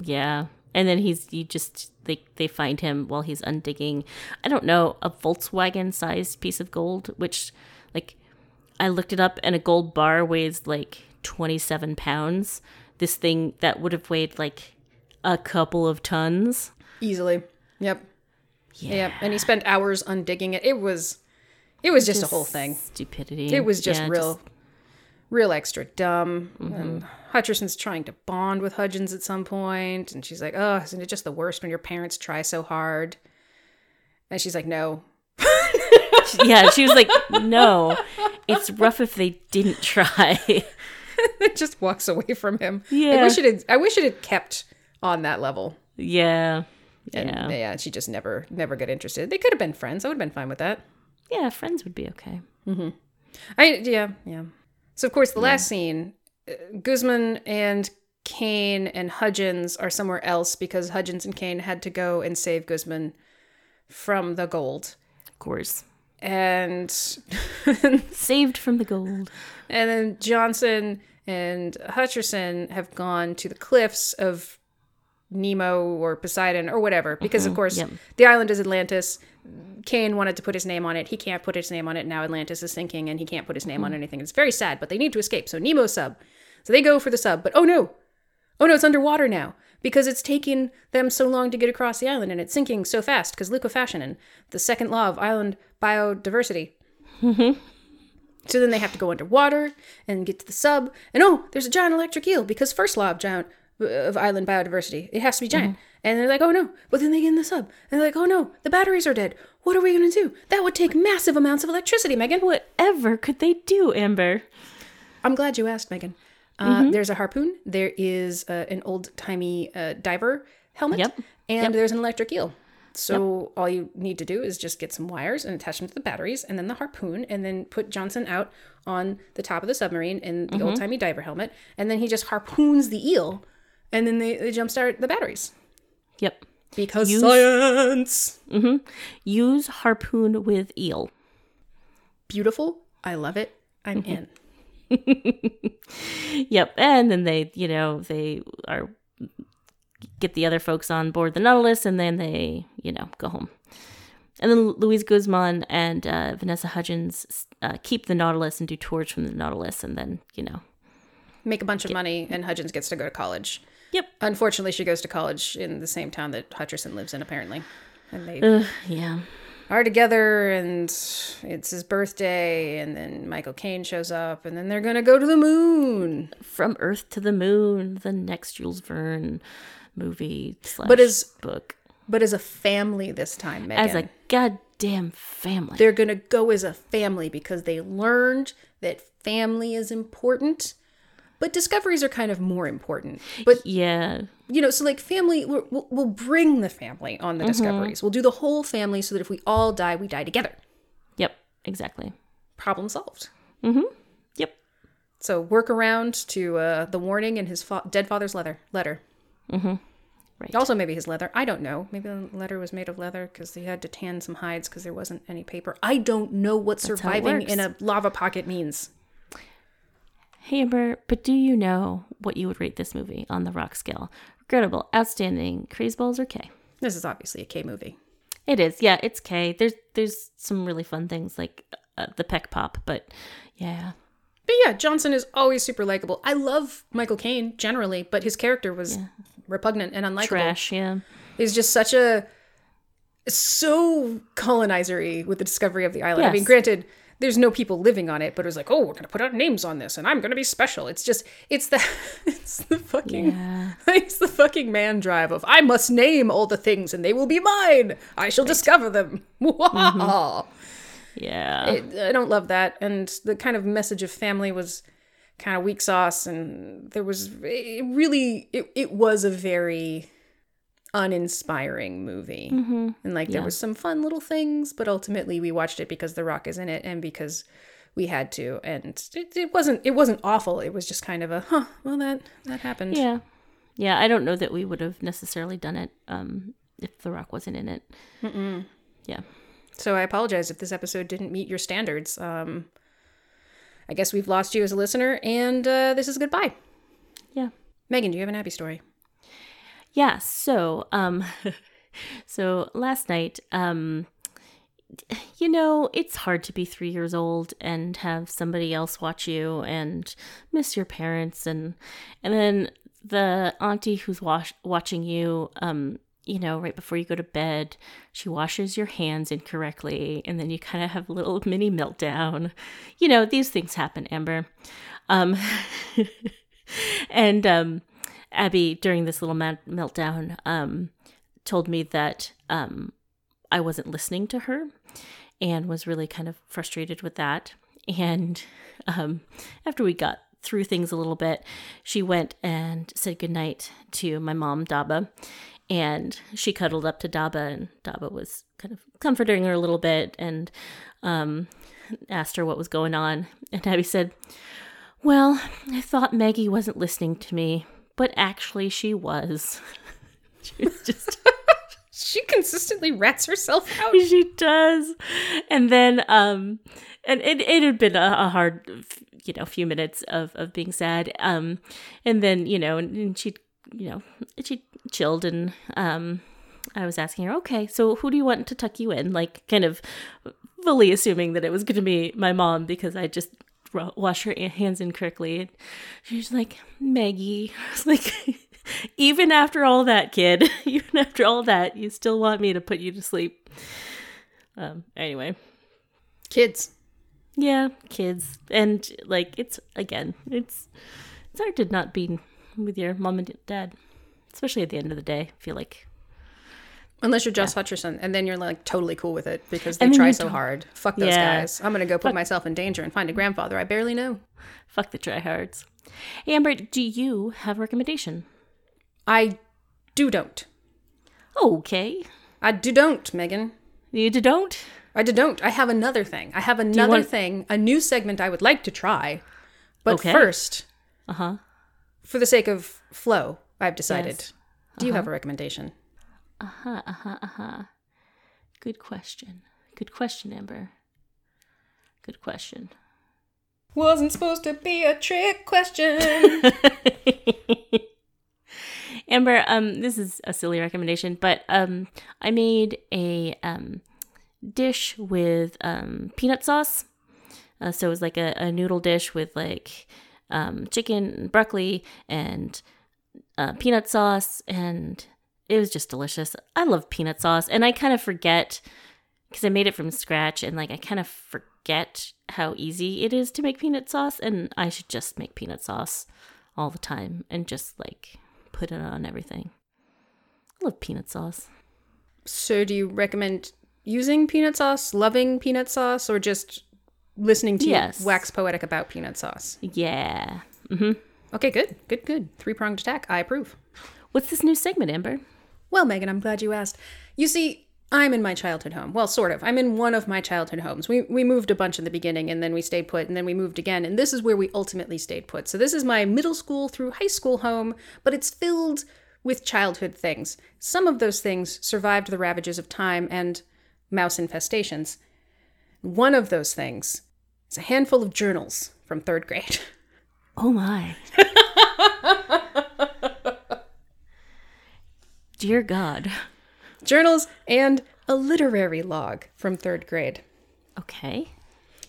Yeah. And then he's you just they they find him while he's undigging I don't know, a Volkswagen sized piece of gold, which like I looked it up and a gold bar weighs like twenty seven pounds. This thing that would have weighed like a couple of tons. Easily. Yep. Yep. And he spent hours undigging it. It was, it was just, a whole thing. Stupidity. It was just Yeah, real, real extra dumb. Mm-hmm. And Hutcherson's trying to bond with Hudgens at some point, and she's like, "Oh, isn't it just the worst when your parents try so hard?" And she's like, "No." yeah, she was like, No. It's rough if they didn't try. it just walks away from him. Yeah. I wish it had. I wish it had kept on that level. yeah. And Yeah. yeah, she just never, never got interested. They could have been friends. I would have been fine with that. Yeah, friends would be okay. I yeah yeah. So of course the last scene, uh, Guzman and Caine and Hudgens are somewhere else because Hudgens and Caine had to go and save Guzman from the gold, Of course. And Saved from the gold. and then Johnson and Hutcherson have gone to the cliffs of Nemo or Poseidon or whatever because of mm-hmm. course yep. the island is Atlantis. Caine wanted to put his name on it. He can't put his name on it. Now Atlantis is sinking and he can't put his name on mm-hmm. anything. It's very sad, but they need to escape. So Nemo sub. So they go for the sub, but oh no. Oh no, it's underwater now because it's taking them so long to get across the island and it's sinking so fast because liquefaction, the second law of island biodiversity. So then they have to go underwater and get to the sub. And oh, there's a giant electric eel because first law of giant uh, of island biodiversity, it has to be giant. Mm-hmm. And they're like, oh no. But then they get in the sub and they're like, oh no, the batteries are dead. What are we gonna do? That would take massive amounts of electricity, Megan. Whatever could they do, Amber? I'm glad you asked, Megan. Uh, There's a harpoon. There is uh, an old timey uh, diver helmet. Yep. And there's an electric eel. So all you need to do is just get some wires and attach them to the batteries, and then the harpoon, and then put Johnson out on the top of the submarine in the old timey diver helmet, and then he just harpoons the eel, and then they, they jumpstart the batteries Yep. because Use- science. Use harpoon with eel. Beautiful. I love it. I'm in. Yep. And then they, you know, they are get the other folks on board the Nautilus and then they, you know, go home. And then Luis Guzman and uh, Vanessa Hudgens uh, keep the Nautilus and do tours from the Nautilus and then, you know. Make a bunch of money, and Hudgens gets to go to college. Yep. Unfortunately, she goes to college in the same town that Hutcherson lives in, apparently. And they Uh, yeah. Are together, and it's his birthday, and then Michael Caine shows up, and then they're gonna go to the moon. From Earth to the Moon, the next Jules Verne movie slash But as- book. But as a family this time, Megan. As a goddamn family. they're gonna go as a family because they learned that family is important. But discoveries are kind of more important. But yeah. you know, so like family, we'll, we'll- bring the family on the discoveries. We'll do the whole family so that if we all die, we die together. Yep. Exactly. Problem solved. Mm-hmm. Yep. So work around to uh, the warning in his fa- dead father's leather letter. Mm-hmm. Right. Also, maybe his leather. I don't know. Maybe the letter was made of leather because he had to tan some hides because there wasn't any paper. I don't know what it surviving in a lava pocket means. Hey Amber, but do you know what you would rate this movie on the rock scale? Regrettable, outstanding, craze balls, or K? This is obviously a K movie. It is, yeah, it's K. There's there's some really fun things like uh, the peck pop, but yeah, But yeah, Johnson is always super likable. I love Michael Caine generally, but his character was repugnant and unlikable. trash, yeah, He's just such a so colonizery with the discovery of the island. I mean, granted, there's no people living on it, but it was like, oh, we're gonna put our names on this, and I'm gonna be special. It's just, it's the, it's the fucking, yeah, it's the fucking man drive of I must name all the things, and they will be mine. I shall discover them. Mm-hmm. yeah. It- I don't love that, and the kind of message of family was kind of weak sauce, and there was it really, it, it was a very uninspiring movie. mm-hmm. And like there Yeah. was some fun little things, but ultimately we watched it because The Rock is in it and because we had to. And it, it wasn't it wasn't awful. It was just kind of a huh. Well, that that happened. yeah, yeah. I don't know that we would have necessarily done it um, if The Rock wasn't in it. Yeah, So I apologize if this episode didn't meet your standards. Um, I guess we've lost you as a listener, and uh, this is goodbye. yeah. Megan, do you have an happy story? Yeah, so um so last night um you know, it's hard to be 3 years old and have somebody else watch you and miss your parents and and then the auntie who's wash, watching you um you know, right before you go to bed, she washes your hands incorrectly, and then you kind of have a little mini meltdown. You know, these things happen, Amber. Um, and um, Abby, during this little ma- meltdown, um, told me that um, I wasn't listening to her and was really kind of frustrated with that. And um, after we got through things a little bit, she went and said goodnight to my mom, Daba. And she cuddled up to Daba, and Daba was kind of comforting her a little bit and um, asked her what was going on. And Abby said, Well, I thought Maggie wasn't listening to me, but actually she was. she was just. She consistently rats herself out. she does and then um and it, it had been a, a hard you know few minutes of of being sad um and then you know and, and she you know she chilled and um i was asking her okay so who do you want to tuck you in like kind of fully assuming that it was going to be my mom because i just wash her hands incorrectly. She's like, Maggie. I was like, even after all that, kid, even after all that, you still want me to put you to sleep. Um, anyway, Kids. yeah, kids. And like, it's, again, it's, it's hard to not be with your mom and dad, especially at the end of the day. I feel like Unless you're Josh Hutcherson, and then you're like totally cool with it because they try so don't- hard. Fuck those Yeah. guys. I'm gonna go put myself in danger and find a grandfather I barely know. fuck the tryhards. Amber, do you have a recommendation? I do don't. Okay. I do don't, Megan. You do don't? I do don't. I have another thing. I have another want- thing, a new segment I would like to try. But Okay. first, Uh huh. for the sake of flow, I've decided. Yes. Do you have a recommendation? Uh huh. Uh huh. Uh huh. Good question. Good question, Amber. Good question. Wasn't supposed to be a trick question. Amber, um, this is a silly recommendation, but um, I made a um dish with um peanut sauce. Uh, so it was like a, a noodle dish with like um chicken, and broccoli, and uh, peanut sauce, and it was just delicious. I love peanut sauce, and I kind of forget because I made it from scratch, and like I kind of forget how easy it is to make peanut sauce, and I should just make peanut sauce all the time and just like put it on everything. I love peanut sauce. so, do you recommend using peanut sauce, loving peanut sauce, or just listening to Yes. you wax poetic about peanut sauce? Yeah. hmm Okay, good, good, good. Three pronged attack. I approve. What's this new segment, Amber? Well, Megan, I'm glad you asked. You see, I'm in my childhood home. Well, sort of. I'm in one of my childhood homes. We we moved a bunch in the beginning and then we stayed put and then we moved again and this is where we ultimately stayed put. So this is my middle school through high school home, but it's filled with childhood things. Some of those things survived the ravages of time and mouse infestations. One of those things is a handful of journals from 3rd grade. Oh my. Dear God. journals and a literary log from 3rd grade. Okay.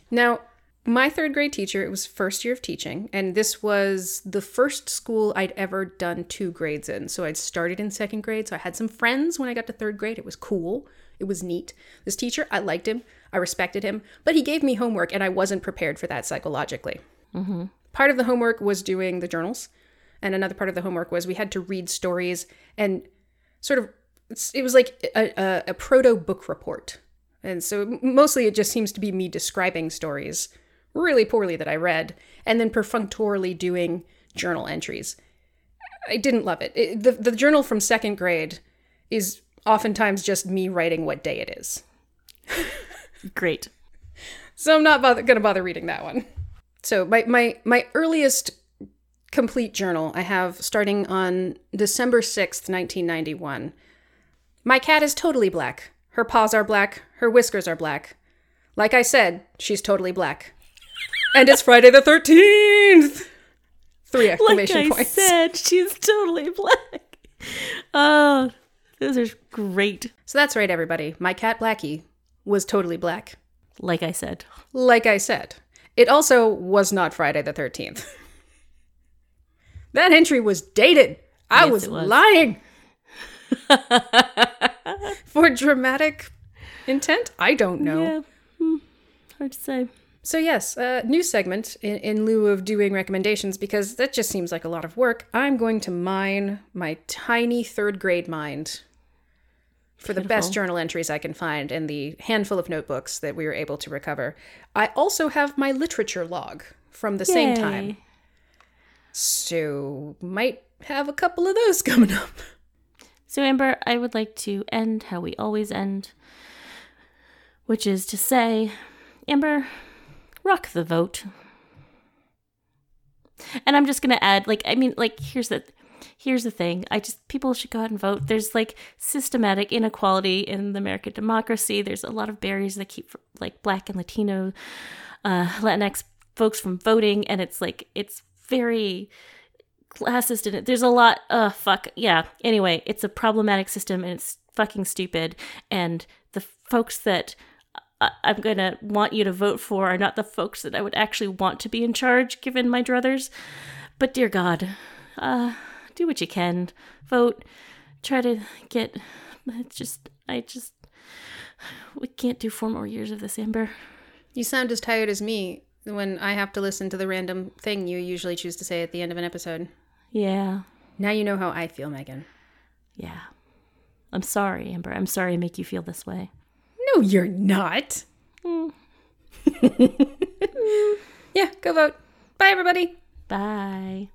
Now, my third grade teacher, it was first year of teaching, and this was the first school I'd ever done two grades in. So I'd started in second grade, so I had some friends when I got to third grade. It was cool, it was neat. This teacher, I liked him, I respected him, but he gave me homework, and I wasn't prepared for that psychologically. Mm-hmm. Part of the homework was doing the journals, and another part of the homework was we had to read stories and sort of it was like a, a, a proto book report. And so mostly it just seems to be me describing stories really poorly that i read and then perfunctorily doing journal entries. I didn't love it, It- the, the journal from second grade is oftentimes just me writing what day it is. Great. so i'm not bother- gonna bother reading that one. So my, my my earliest complete journal i have starting on december 6th 1991 my cat is totally black. Her paws are black. Her whiskers are black. Like i said she's totally black. And it's friday the 13th three exclamation Like I points. said, she's totally black. Oh, those are great. so that's right everybody. My cat blackie was totally black. Like I said. Like I said, it also was not Friday the 13th. that entry was dated. I Yes, was, was. lying. For dramatic intent? I don't know. Yeah. Hmm. Hard to say. So, yes, uh, new segment in, in lieu of doing recommendations because that just seems like a lot of work. I'm going to mine my tiny third grade mind for the best journal entries I can find in the handful of notebooks that we were able to recover. I also have my literature log from the same time. So, might have a couple of those coming up. So, Amber, I would like to end how we always end, which is to say, Amber, rock the vote. And I'm just gonna add, like, I mean, like, here's the, here's the thing. I just people should go out and vote. There's like systematic inequality in the American democracy. There's a lot of barriers that keep like Black and Latino, uh, Latinx folks from voting, and it's like it's very classist in it. There's a lot. Uh, fuck yeah. Anyway, it's a problematic system and it's fucking stupid. And the folks that I- I'm going to want you to vote for are not the folks that I would actually want to be in charge, given my druthers. But dear God, uh, do what you can. Vote. Try to get. It's just. I just. We can't do four more years of this, Amber. You sound as tired as me when I have to listen to the random thing you usually choose to say at the end of an episode. Yeah. Now you know how I feel, Megan. Yeah. I'm sorry, Amber. I'm sorry I make you feel this way. No, you're not. Mm. yeah, go vote. Bye, everybody. Bye.